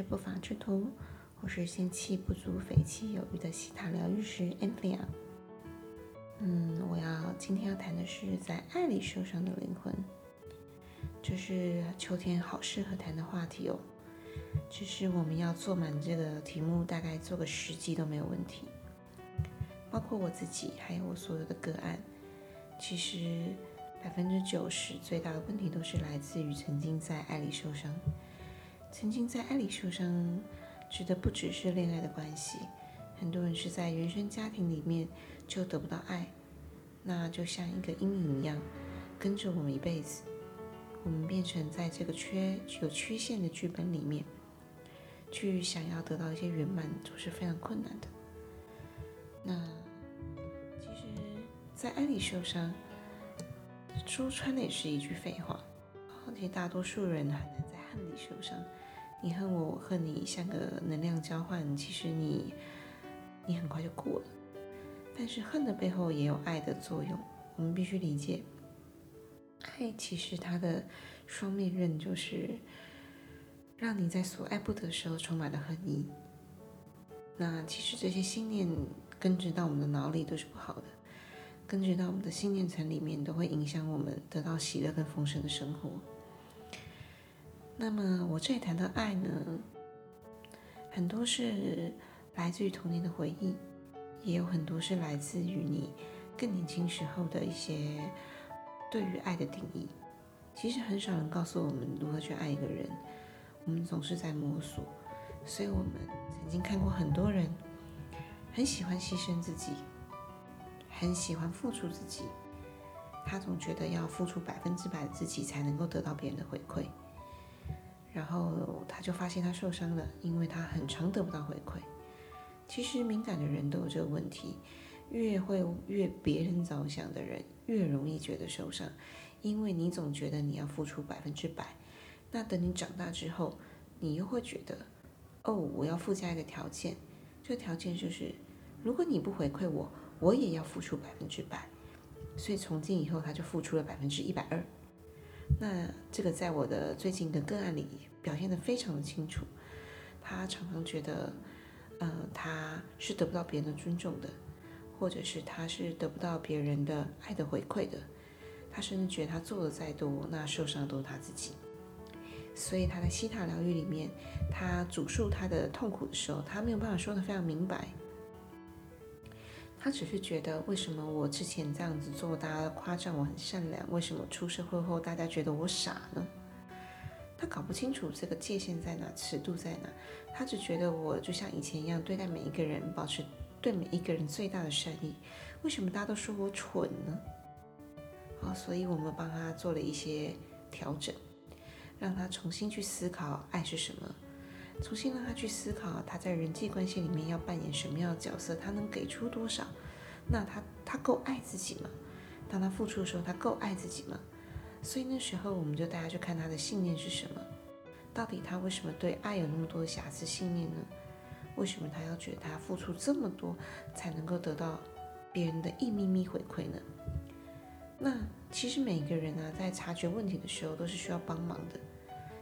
《不法之徒》，我是仙气不足、匪气有余的西塔疗愈师 Anthea。嗯，我要今天要谈的是在爱里受伤的灵魂，这是秋天好适合谈的话题哦。只是我们要做满这个题目，大概做个十集都没有问题。包括我自己，还有我所有的个案，其实百分之九十最大的问题都是来自于曾经在爱里受伤。曾经在爱里受伤，指的不只是恋爱的关系，很多人是在原生家庭里面就得不到爱，那就像一个阴影一样，跟着我们一辈子。我们变成在这个缺有缺陷的剧本里面，去想要得到一些圆满，都是非常困难的。那其实，在爱里受伤，说穿了也是一句废话。而且大多数人很难在恨里受伤。你恨我，我恨你，像个能量交换。其实你，你很快就过了。但是恨的背后也有爱的作用。我们必须理解，爱其实它的双面刃就是让你在所爱不得的时候充满了恨意。那其实这些信念根植到我们的脑里都是不好的，根植到我们的信念层里面都会影响我们得到喜乐跟丰盛的生活。那么我这里谈到爱呢，很多是来自于童年的回忆，也有很多是来自于你更年轻时候的一些对于爱的定义。其实很少人告诉我们如何去爱一个人，我们总是在摸索。所以我们曾经看过很多人很喜欢牺牲自己，很喜欢付出自己，他总觉得要付出百分之百的自己才能够得到别人的回馈。然后他就发现他受伤了，因为他很常得不到回馈。其实敏感的人都有这个问题，越会越别人着想的人，越容易觉得受伤，因为你总觉得你要付出百分之百。那等你长大之后，你又会觉得，哦，我要附加一个条件，这条件就是，如果你不回馈我，我也要付出百分之百。所以从今以后，他就付出了百分之一百二。那这个在我的最近的个案里表现得非常的清楚，他常常觉得，呃，他是得不到别人的尊重的，或者是他是得不到别人的爱的回馈的，他甚至觉得他做的再多，那受伤都是他自己。所以他在西塔疗愈里面，他主述他的痛苦的时候，他没有办法说得非常明白。他只是觉得，为什么我之前这样子做，大家夸赞我很善良？为什么出社会后，大家觉得我傻呢？他搞不清楚这个界限在哪，尺度在哪。他只觉得我就像以前一样对待每一个人，保持对每一个人最大的善意。为什么大家都说我蠢呢？好，所以我们帮他做了一些调整，让他重新去思考爱是什么。重新让他去思考，他在人际关系里面要扮演什么样的角色，他能给出多少？那他他够爱自己吗？当他付出的时候，他够爱自己吗？所以那时候我们就大家去看他的信念是什么？到底他为什么对爱有那么多的瑕疵信念呢？为什么他要觉得他付出这么多才能够得到别人的一咪咪回馈呢？那其实每个人啊，在察觉问题的时候都是需要帮忙的。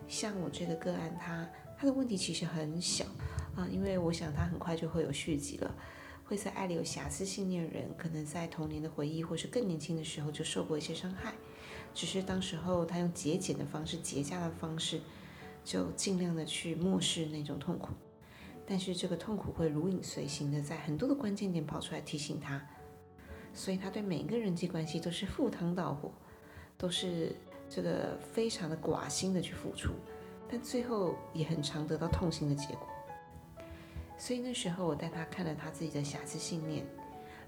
像我这个个案，他。他的问题其实很小啊，因为我想他很快就会有续集了。会在爱里有瑕疵信念的人，可能在童年的回忆或是更年轻的时候就受过一些伤害，只是当时候他用节俭的方式、节假的方式，就尽量的去漠视那种痛苦。但是这个痛苦会如影随形的在很多的关键点跑出来提醒他，所以他对每一个人际关系都是赴汤蹈火，都是这个非常的寡心的去付出。但最后也很常得到痛心的结果，所以那时候我带他看了他自己的瑕疵信念，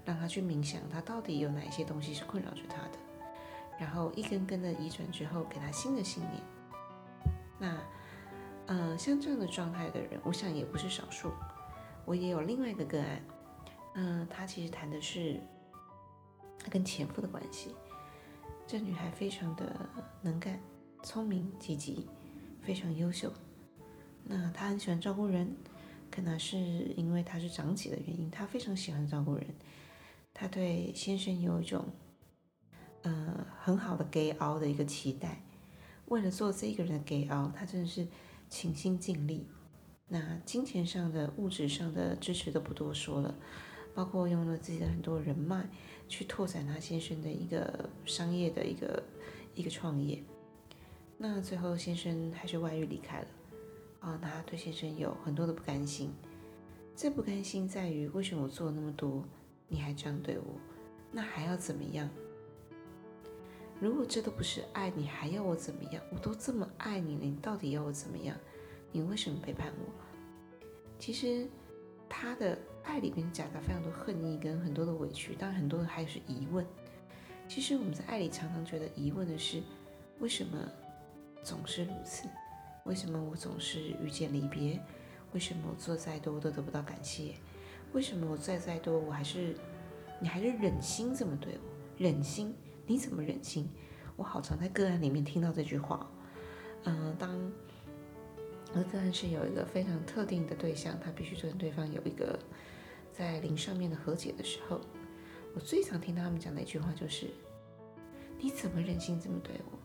让他去冥想，他到底有哪些东西是困扰着他的，然后一根根的移转之后，给他新的信念。那，呃，像这样的状态的人，我想也不是少数。我也有另外一个个案，嗯，他其实谈的是他跟前夫的关系。这女孩非常的能干、聪明、积极。非常优秀，那他很喜欢照顾人，可能是因为他是长姐的原因，他非常喜欢照顾人。他对先生有一种，呃，很好的给熬的一个期待。为了做这个人的给熬，他真的是倾心尽力。那金钱上的、物质上的支持都不多说了，包括用了自己的很多人脉去拓展他先生的一个商业的一个一个创业。那最后先生还是外遇离开了。啊，他对先生有很多的不甘心。这不甘心在于，为什么我做了那么多，你还这样对我？那还要怎么样？如果这都不是爱，你还要我怎么样？我都这么爱你了，你到底要我怎么样？你为什么背叛我？其实他的爱里面夹杂非常多恨意跟很多的委屈，当然很多的还是疑问。其实我们在爱里常常觉得疑问的是，为什么总是如此？为什么我总是遇见离别？为什么我做再多都得不到感谢？为什么我做再多我还是你还是忍心这么对我？忍心？你怎么忍心？我好常在个案里面听到这句话。嗯，当我的个案是有一个非常特定的对象，他必须跟对方有一个在灵上面的和解的时候，我最常听到他们讲的一句话就是：你怎么忍心这么对我？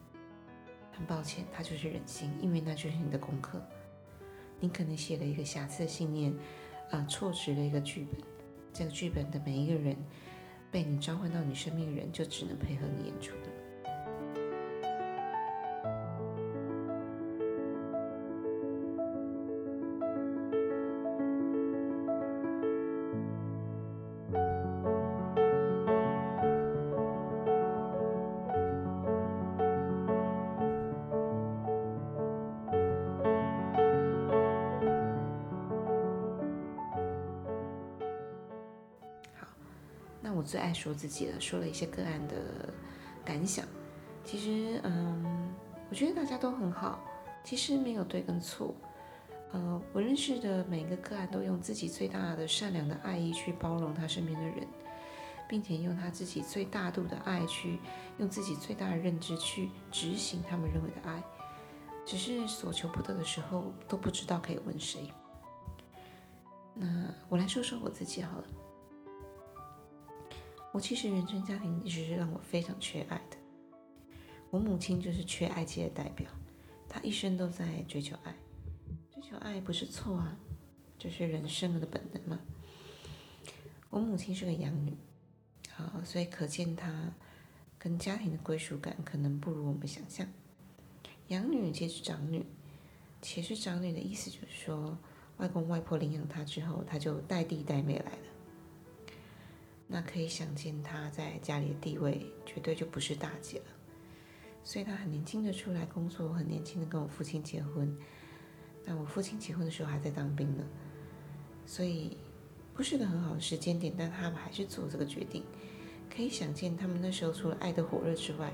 很抱歉，他就是忍心，因为那就是你的功课。你可能写了一个瑕疵的信念，啊，错值了一个剧本。这个剧本的每一个人，被你召唤到你生命的人，就只能配合你演出了。说自己了，说了一些个案的感想。其实，嗯，我觉得大家都很好。其实没有对跟错。呃，我认识的每个个案都用自己最大的善良的爱意去包容他身边的人，并且用他自己最大度的爱去，用自己最大的认知去执行他们认为的爱。只是所求不得的时候，都不知道可以问谁。那我来说说我自己好了。我其实原生家庭一直是让我非常缺爱的。我母亲就是缺爱界的代表，她一生都在追求爱。追求爱不是错啊，这是人生的本能嘛。我母亲是个养女，啊，所以可见她跟家庭的归属感可能不如我们想象。养女接着长女，且是长女的意思就是说，外公外婆领养她之后，她就带弟带妹来了。那可以想见，她在家里的地位绝对就不是大姐了。所以她很年轻的出来工作，很年轻的跟我父亲结婚。那我父亲结婚的时候还在当兵呢，所以不是个很好的时间点。但他们还是做这个决定。可以想见，他们那时候除了爱的火热之外，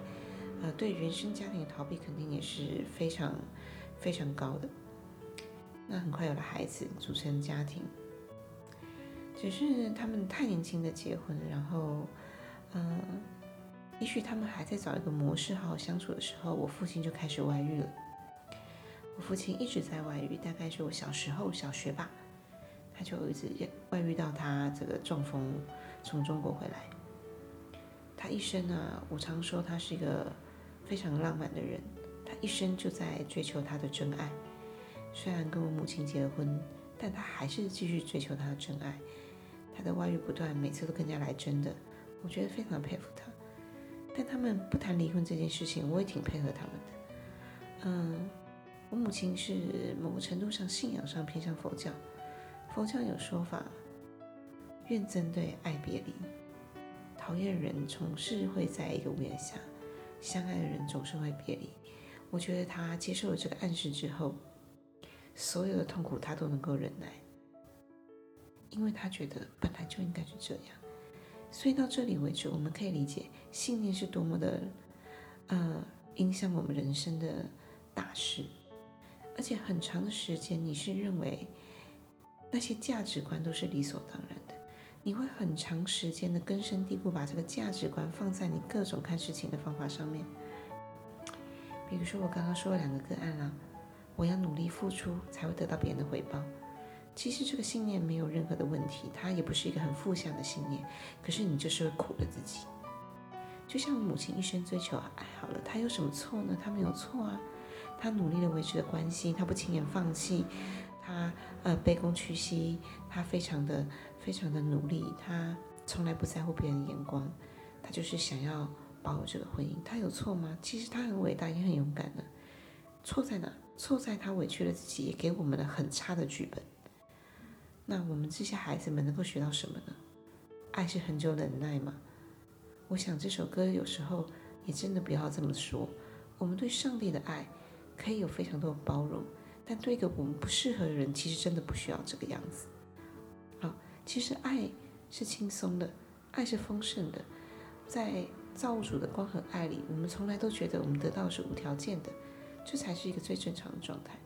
呃，对原生家庭的逃避肯定也是非常非常高的。那很快有了孩子，组成家庭。只是他们太年轻的结婚，然后，嗯，也许他们还在找一个模式好好相处的时候，我父亲就开始外遇了。我父亲一直在外遇，大概是我小时候小学吧，他就一直外遇到他这个中风从中国回来。他一生呢，我常说他是一个非常浪漫的人，他一生就在追求他的真爱。虽然跟我母亲结了婚，但他还是继续追求他的真爱。他的外遇不断，每次都更加来真的，我觉得非常佩服他。但他们不谈离婚这件事情，我也挺配合他们的。嗯，我母亲是某个程度上信仰上偏向佛教，佛教有说法，怨憎对，爱别离，讨厌的人总是会在一个屋檐下，相爱的人总是会别离。我觉得他接受了这个暗示之后，所有的痛苦他都能够忍耐。因为他觉得本来就应该是这样，所以到这里为止，我们可以理解信念是多么的，呃，影响我们人生的大事。而且很长的时间，你是认为那些价值观都是理所当然的，你会很长时间的根深蒂固把这个价值观放在你各种看事情的方法上面。比如说我刚刚说了两个个案啦，我要努力付出才会得到别人的回报。其实这个信念没有任何的问题，它也不是一个很负向的信念。可是你就是会苦了自己。就像母亲一生追求爱好了，她有什么错呢？她没有错啊，她努力的维持的关系，她不轻言放弃，他呃卑躬屈膝，他非常的非常的努力，他从来不在乎别人的眼光，他就是想要保有这个婚姻。他有错吗？其实他很伟大，也很勇敢的。错在哪？错在他委屈了自己，也给我们了很差的剧本。那我们这些孩子们能够学到什么呢？爱是很久忍耐吗？我想这首歌有时候也真的不要这么说。我们对上帝的爱可以有非常多的包容，但对一个我们不适合的人，其实真的不需要这个样子。好，其实爱是轻松的，爱是丰盛的，在造物主的光和爱里，我们从来都觉得我们得到是无条件的。这才是一个最正常的状态。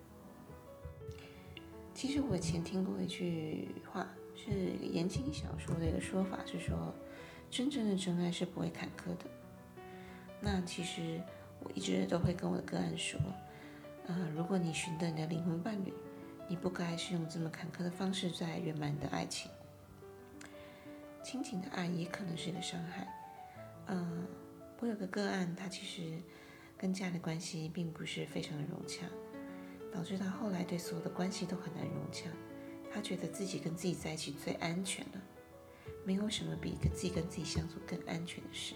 其实我以前听过一句话，是言情小说的一个说法，是说真正的真爱是不会坎坷的。那其实我一直都会跟我的个案说，呃，如果你寻得你的灵魂伴侣，你不该是用这么坎坷的方式在圆满你的爱情。亲情的爱也可能是一个伤害。嗯，我有个个案，他其实。跟家的关系并不是非常的融洽，导致他后来对所有的关系都很难融洽。他觉得自己跟自己在一起最安全了，没有什么比跟自己跟自己相处更安全的事，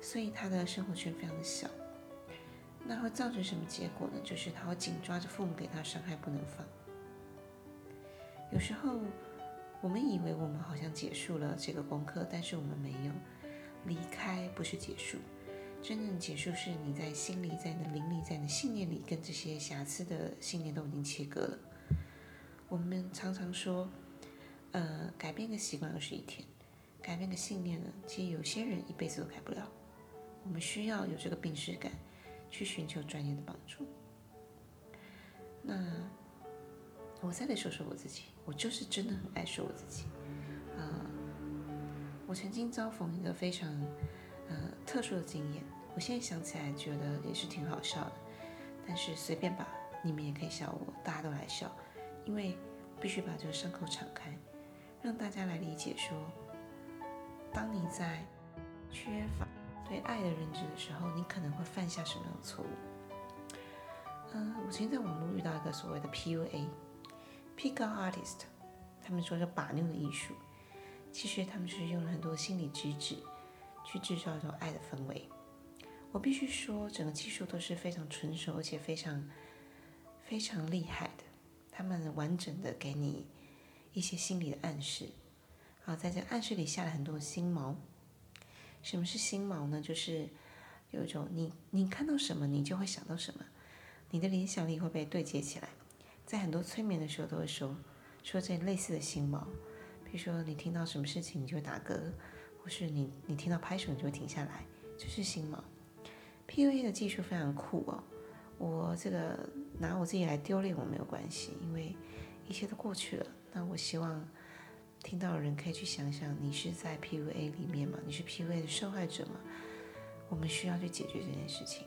所以他的生活圈非常的小。那会造成什么结果呢？就是他会紧抓着父母给他伤害不能放。有时候我们以为我们好像结束了这个功课，但是我们没有。离开不是结束。真正结束是你在心里，在你的灵里，在你的信念里，跟这些瑕疵的信念都已经切割了。我们常常说，呃，改变个习惯二十一天，改变个信念呢，其实有些人一辈子都改不了。我们需要有这个病耻感，去寻求专业的帮助。那我再来说说我自己，我就是真的很爱说我自己。啊，我曾经遭逢一个非常。特殊的经验，我现在想起来觉得也是挺好笑的，但是随便吧，你们也可以笑我，大家都来笑，因为必须把这个伤口敞开，让大家来理解说，当你在缺乏对爱的认知的时候，你可能会犯下什么样的错误？嗯，我曾经在网络遇到一个所谓的 PUA，Pick Up Artist，他们说是把妞的艺术，其实他们是用了很多心理机制。去制造一种爱的氛围，我必须说，整个技术都是非常纯熟，而且非常非常厉害的。他们完整的给你一些心理的暗示，好，在这暗示里下了很多心锚。什么是心锚呢？就是有一种你你看到什么，你就会想到什么，你的联想力会被对接起来。在很多催眠的时候都会说说这类似的心锚，比如说你听到什么事情，你就打嗝。或是你你听到拍手你就会停下来，这是心锚。PUA 的技术非常酷哦，我这个拿我自己来丢脸我没有关系，因为一切都过去了。那我希望听到的人可以去想想，你是在 PUA 里面吗？你是 PUA 的受害者吗？我们需要去解决这件事情。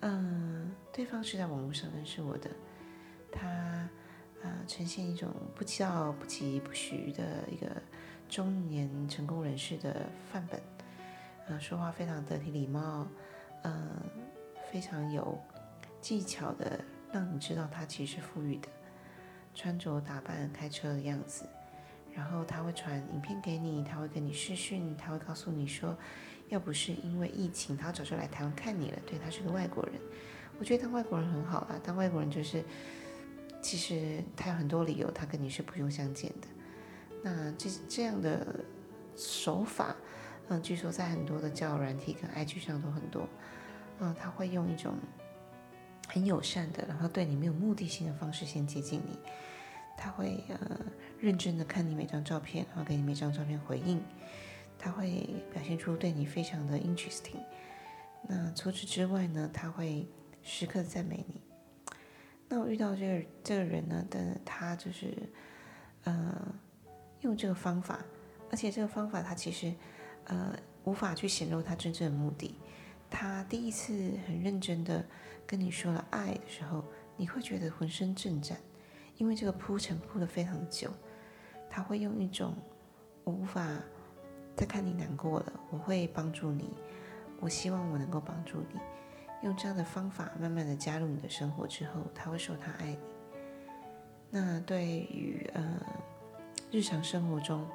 嗯，对方是在网络上认识我的，他呃呈现一种不骄不急不徐的一个。中年成功人士的范本，呃，说话非常得体礼貌，嗯，非常有技巧的，让你知道他其实是富裕的，穿着打扮、开车的样子，然后他会传影片给你，他会跟你视讯，他会告诉你说，要不是因为疫情，他早就来台湾看你了。对他是个外国人，我觉得当外国人很好啊，当外国人就是，其实他有很多理由，他跟你是不用相见的。那这这样的手法，嗯，据说在很多的交友软体跟 IG 上都很多，嗯，他会用一种很友善的，然后对你没有目的性的方式先接近你，他会呃认真的看你每张照片，然后给你每张照片回应，他会表现出对你非常的 interesting。那除此之外呢，他会时刻赞美你。那我遇到这个这个人呢，但他就是呃。用这个方法，而且这个方法他其实，呃，无法去显露他真正的目的。他第一次很认真的跟你说了爱的时候，你会觉得浑身震颤，因为这个铺陈铺的非常久。他会用一种我无法再看你难过了，我会帮助你，我希望我能够帮助你。用这样的方法慢慢的加入你的生活之后，他会说他爱你。那对于呃日常生活中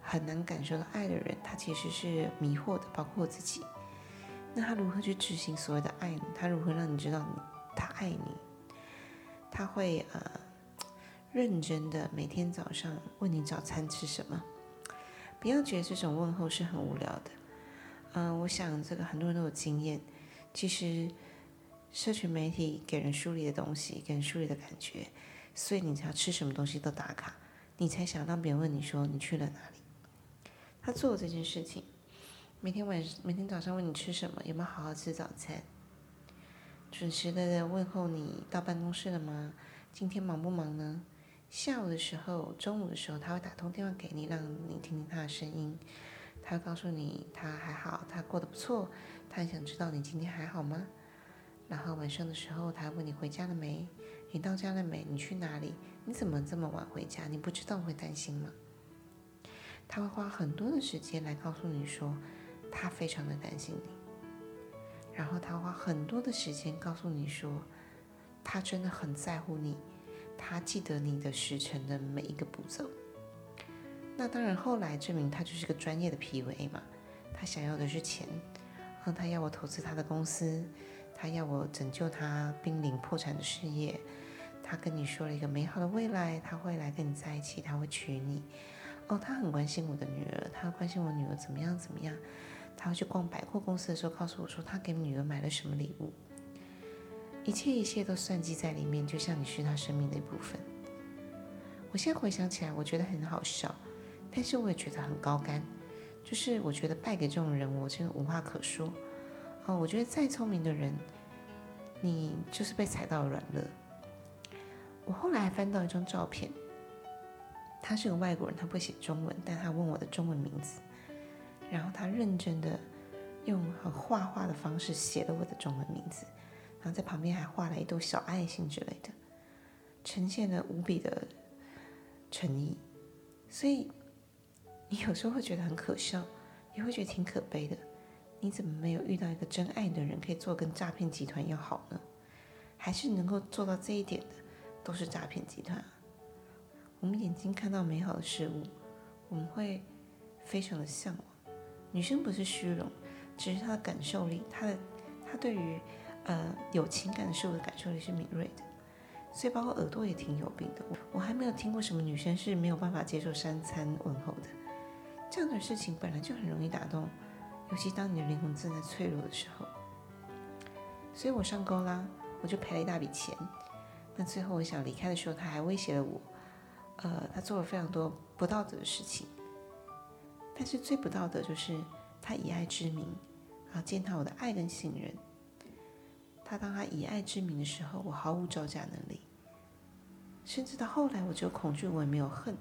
很难感受到爱的人，他其实是迷惑的，包括我自己。那他如何去执行所谓的爱呢？他如何让你知道他爱你？他会呃认真的每天早上问你早餐吃什么。不要觉得这种问候是很无聊的。嗯，我想这个很多人都有经验。其实，社群媒体给人疏离的东西，给人疏离的感觉，所以你只要吃什么东西都打卡，你才想让别人问你说你去了哪里。他做这件事情，每天晚每天早上问你吃什么，有没有好好吃早餐，准时的问候你到办公室了吗？今天忙不忙呢？下午的时候，中午的时候，他会打通电话给你，让你听听他的声音。他会告诉你他还好，他过得不错，他很想知道你今天还好吗？然后晚上的时候，他问你回家了没？你到家了没？你去哪里？你怎么这么晚回家？你不知道会担心吗？他会花很多的时间来告诉你说，他非常的担心你。然后他花很多的时间告诉你说，他真的很在乎你，他记得你的时辰的每一个步骤。那当然，后来证明他就是个专业的 PUA 嘛。他想要的是钱，嗯，他要我投资他的公司，他要我拯救他濒临破产的事业。他跟你说了一个美好的未来，他会来跟你在一起，他会娶你。哦，他很关心我的女儿，他关心我女儿怎么样怎么样。他会去逛百货公司的时候，告诉我说他给女儿买了什么礼物。一切一切都算计在里面，就像你是他生命的一部分。我现在回想起来，我觉得很好笑。但是我也觉得很高干，就是我觉得败给这种人，我真的无话可说。哦，我觉得再聪明的人，你就是被踩到软了。我后来还翻到一张照片，他是个外国人，他不会写中文，但他问我的中文名字，然后他认真的用很画画的方式写了我的中文名字，然后在旁边还画了一朵小爱心之类的，呈现了无比的诚意，所以。你有时候会觉得很可笑，也会觉得挺可悲的。你怎么没有遇到一个真爱的人，可以做跟诈骗集团要好呢？还是能够做到这一点的，都是诈骗集团？我们眼睛看到美好的事物，我们会非常的向往。女生不是虚荣，只是她的感受力，她的她对于呃有情感的事物的感受力是敏锐的。所以包括耳朵也挺有病的。我还没有听过什么女生是没有办法接受三餐问候的。这样的事情本来就很容易打动，尤其当你的灵魂正在脆弱的时候。所以我上钩啦，我就赔了一大笔钱。那最后我想离开的时候，他还威胁了我，呃，他做了非常多不道德的事情。但是最不道德就是他以爱之名，啊，践踏我的爱跟信任。他当他以爱之名的时候，我毫无招架能力。甚至到后来，我只有恐惧，我也没有恨。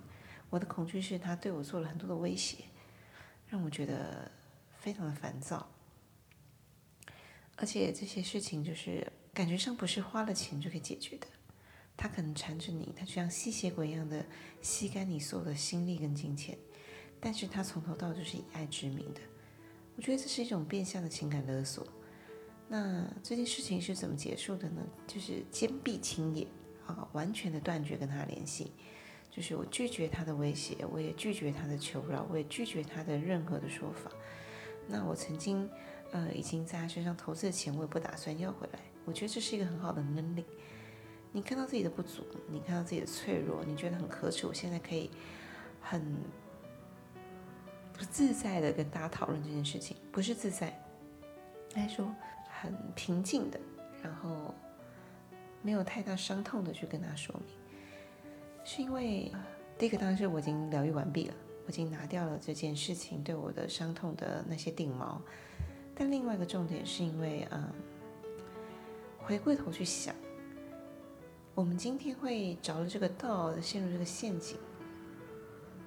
我的恐惧是他对我做了很多的威胁，让我觉得非常的烦躁，而且这些事情就是感觉上不是花了钱就可以解决的。他可能缠着你，他就像吸血鬼一样的吸干你所有的心力跟金钱，但是他从头到尾就是以爱之名的。我觉得这是一种变相的情感勒索。那这件事情是怎么结束的呢？就是坚壁清野啊，完全的断绝跟他联系。就是我拒绝他的威胁，我也拒绝他的求饶，我也拒绝他的任何的说法。那我曾经，呃，已经在他身上投资的钱，我也不打算要回来。我觉得这是一个很好的能力。你看到自己的不足，你看到自己的脆弱，你觉得很可耻。我现在可以很不自在的跟大家讨论这件事情，不是自在，应该说很平静的，然后没有太大伤痛的去跟他说明。是因为第一个当然是我已经疗愈完毕了，我已经拿掉了这件事情对我的伤痛的那些定锚。但另外一个重点是因为，嗯，回过头去想，我们今天会着了这个道，陷入这个陷阱，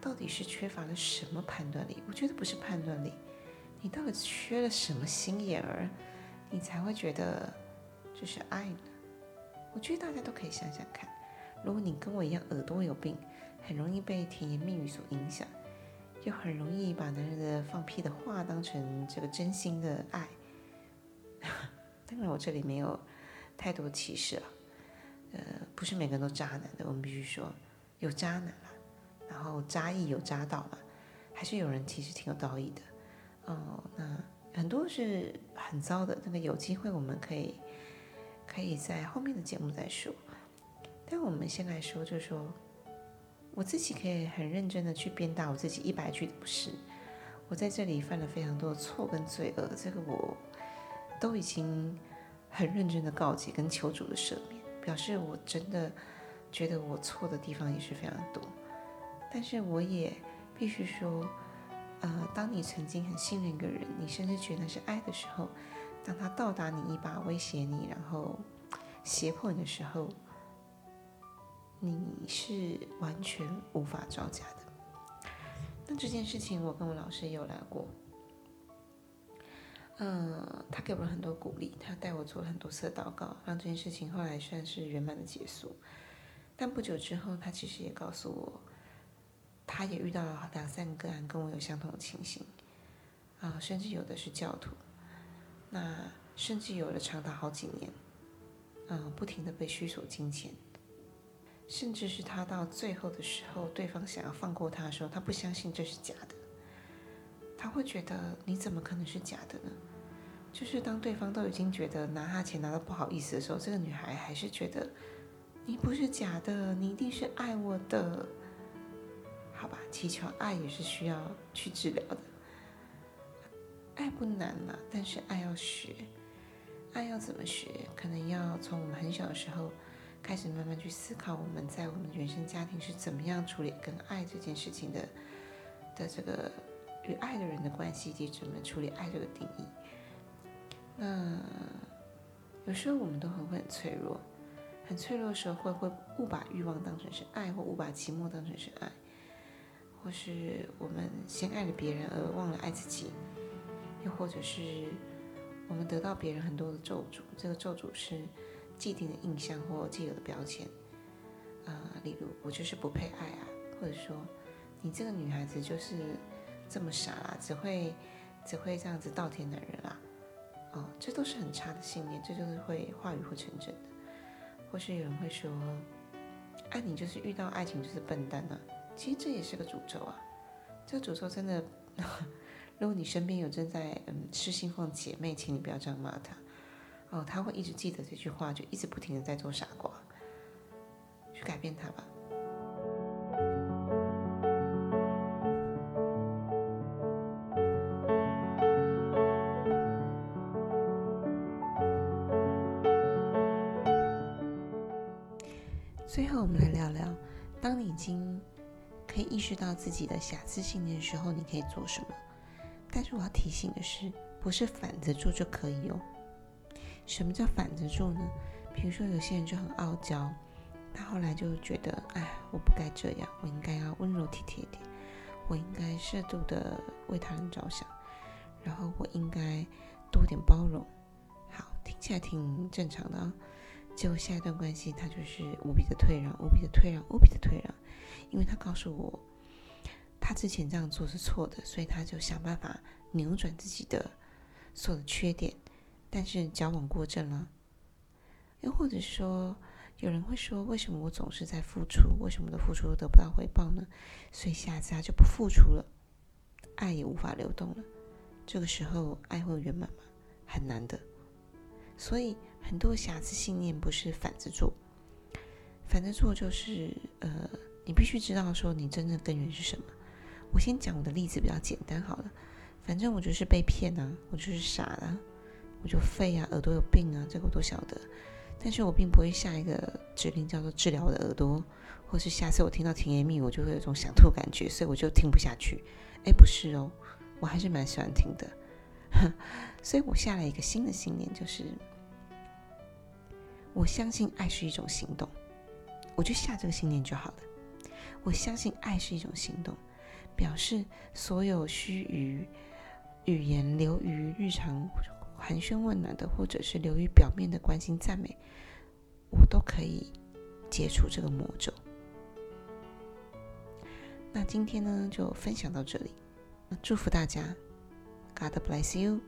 到底是缺乏了什么判断力？我觉得不是判断力，你到底缺了什么心眼儿，你才会觉得这是爱呢？我觉得大家都可以想想看。如果你跟我一样耳朵有病，很容易被甜言蜜语所影响，又很容易把男人的放屁的话当成这个真心的爱，当然，我这里没有太多歧视了。呃，不是每个人都渣男的，我们必须说有渣男啦，然后渣义有渣到嘛，还是有人其实挺有道义的。哦，那很多是很糟的，那个有机会我们可以可以在后面的节目再说。但我们先来说，就是说我自己可以很认真的去鞭打我自己一百句的不是，我在这里犯了非常多的错跟罪恶，这个我都已经很认真的告诫跟求主的赦免。表示我真的觉得我错的地方也是非常多，但是我也必须说，呃，当你曾经很信任一个人，你甚至觉得是爱的时候，当他到达你一把威胁你，然后胁迫你的时候，你是完全无法招架的。那这件事情，我跟我老师也有聊过。嗯，他给我了很多鼓励，他带我做了很多次祷告，让这件事情后来算是圆满的结束。但不久之后，他其实也告诉我，他也遇到了两三个人跟我有相同的情形，啊，甚至有的是教徒，那甚至有的长达好几年，嗯，不停的被虚索金钱，甚至是他到最后的时候，对方想要放过他的时候，他不相信这是假的，他会觉得你怎么可能是假的呢？就是当对方都已经觉得拿他钱拿的不好意思的时候，这个女孩还是觉得你不是假的，你一定是爱我的，好吧？祈求爱也是需要去治疗的，爱不难嘛，但是爱要学，爱要怎么学？可能要从我们很小的时候开始慢慢去思考，我们在我们原生家庭是怎么样处理跟爱这件事情的的这个与爱的人的关系，以及怎么处理爱这个定义。那有时候我们都很会很脆弱，很脆弱的时候会会误把欲望当成是爱，或误把寂寞当成是爱，或是我们先爱了别人而忘了爱自己，又或者是我们得到别人很多的咒诅，这个咒诅是既定的印象或既有的标签，啊，例如我就是不配爱啊，或者说你这个女孩子就是这么傻啊，只会只会这样子倒贴男人啊。哦，这都是很差的信念，这就是会话语会成真的，或是有人会说，爱你就是遇到爱情就是笨蛋啊，其实这也是个诅咒啊。这个诅咒真的，如果你身边有正在嗯失心疯姐妹，请你不要这样骂她，哦，她会一直记得这句话，就一直不停的在做傻瓜，去改变他吧。最后，我们来聊聊，当你已经可以意识到自己的瑕疵信念的时候，你可以做什么？但是我要提醒的是，不是反着做就可以哦。什么叫反着做呢？比如说，有些人就很傲娇，他后来就觉得，哎，我不该这样，我应该要温柔体贴点，我应该适度的为他人着想，然后我应该多点包容。好，听起来挺正常的啊。结果下一段关系，他就是无比的退让，无比的退让，无比的退让，因为他告诉我，他之前这样做是错的，所以他就想办法扭转自己的所有的缺点，但是矫枉过正了。又或者说，有人会说，为什么我总是在付出，为什么的付出得不到回报呢？所以下次他就不付出了，爱也无法流动了。这个时候，爱会圆满吗？很难的。所以。很多瑕疵信念不是反着做，反着做就是呃，你必须知道说你真正根源是什么。我先讲我的例子比较简单好了，反正我就是被骗啊，我就是傻了，我就废啊，耳朵有病啊，这个我都晓得。但是我并不会下一个指令叫做治疗我的耳朵，或是下次我听到甜言蜜语，我就会有种想吐感觉，所以我就听不下去。哎，不是哦，我还是蛮喜欢听的。所以我下了一个新的信念，就是。我相信爱是一种行动，我就下这个信念就好了。我相信爱是一种行动，表示所有虚于语言、流于日常寒暄问暖的，或者是流于表面的关心赞美，我都可以解除这个魔咒。那今天呢，就分享到这里，那祝福大家，God bless you。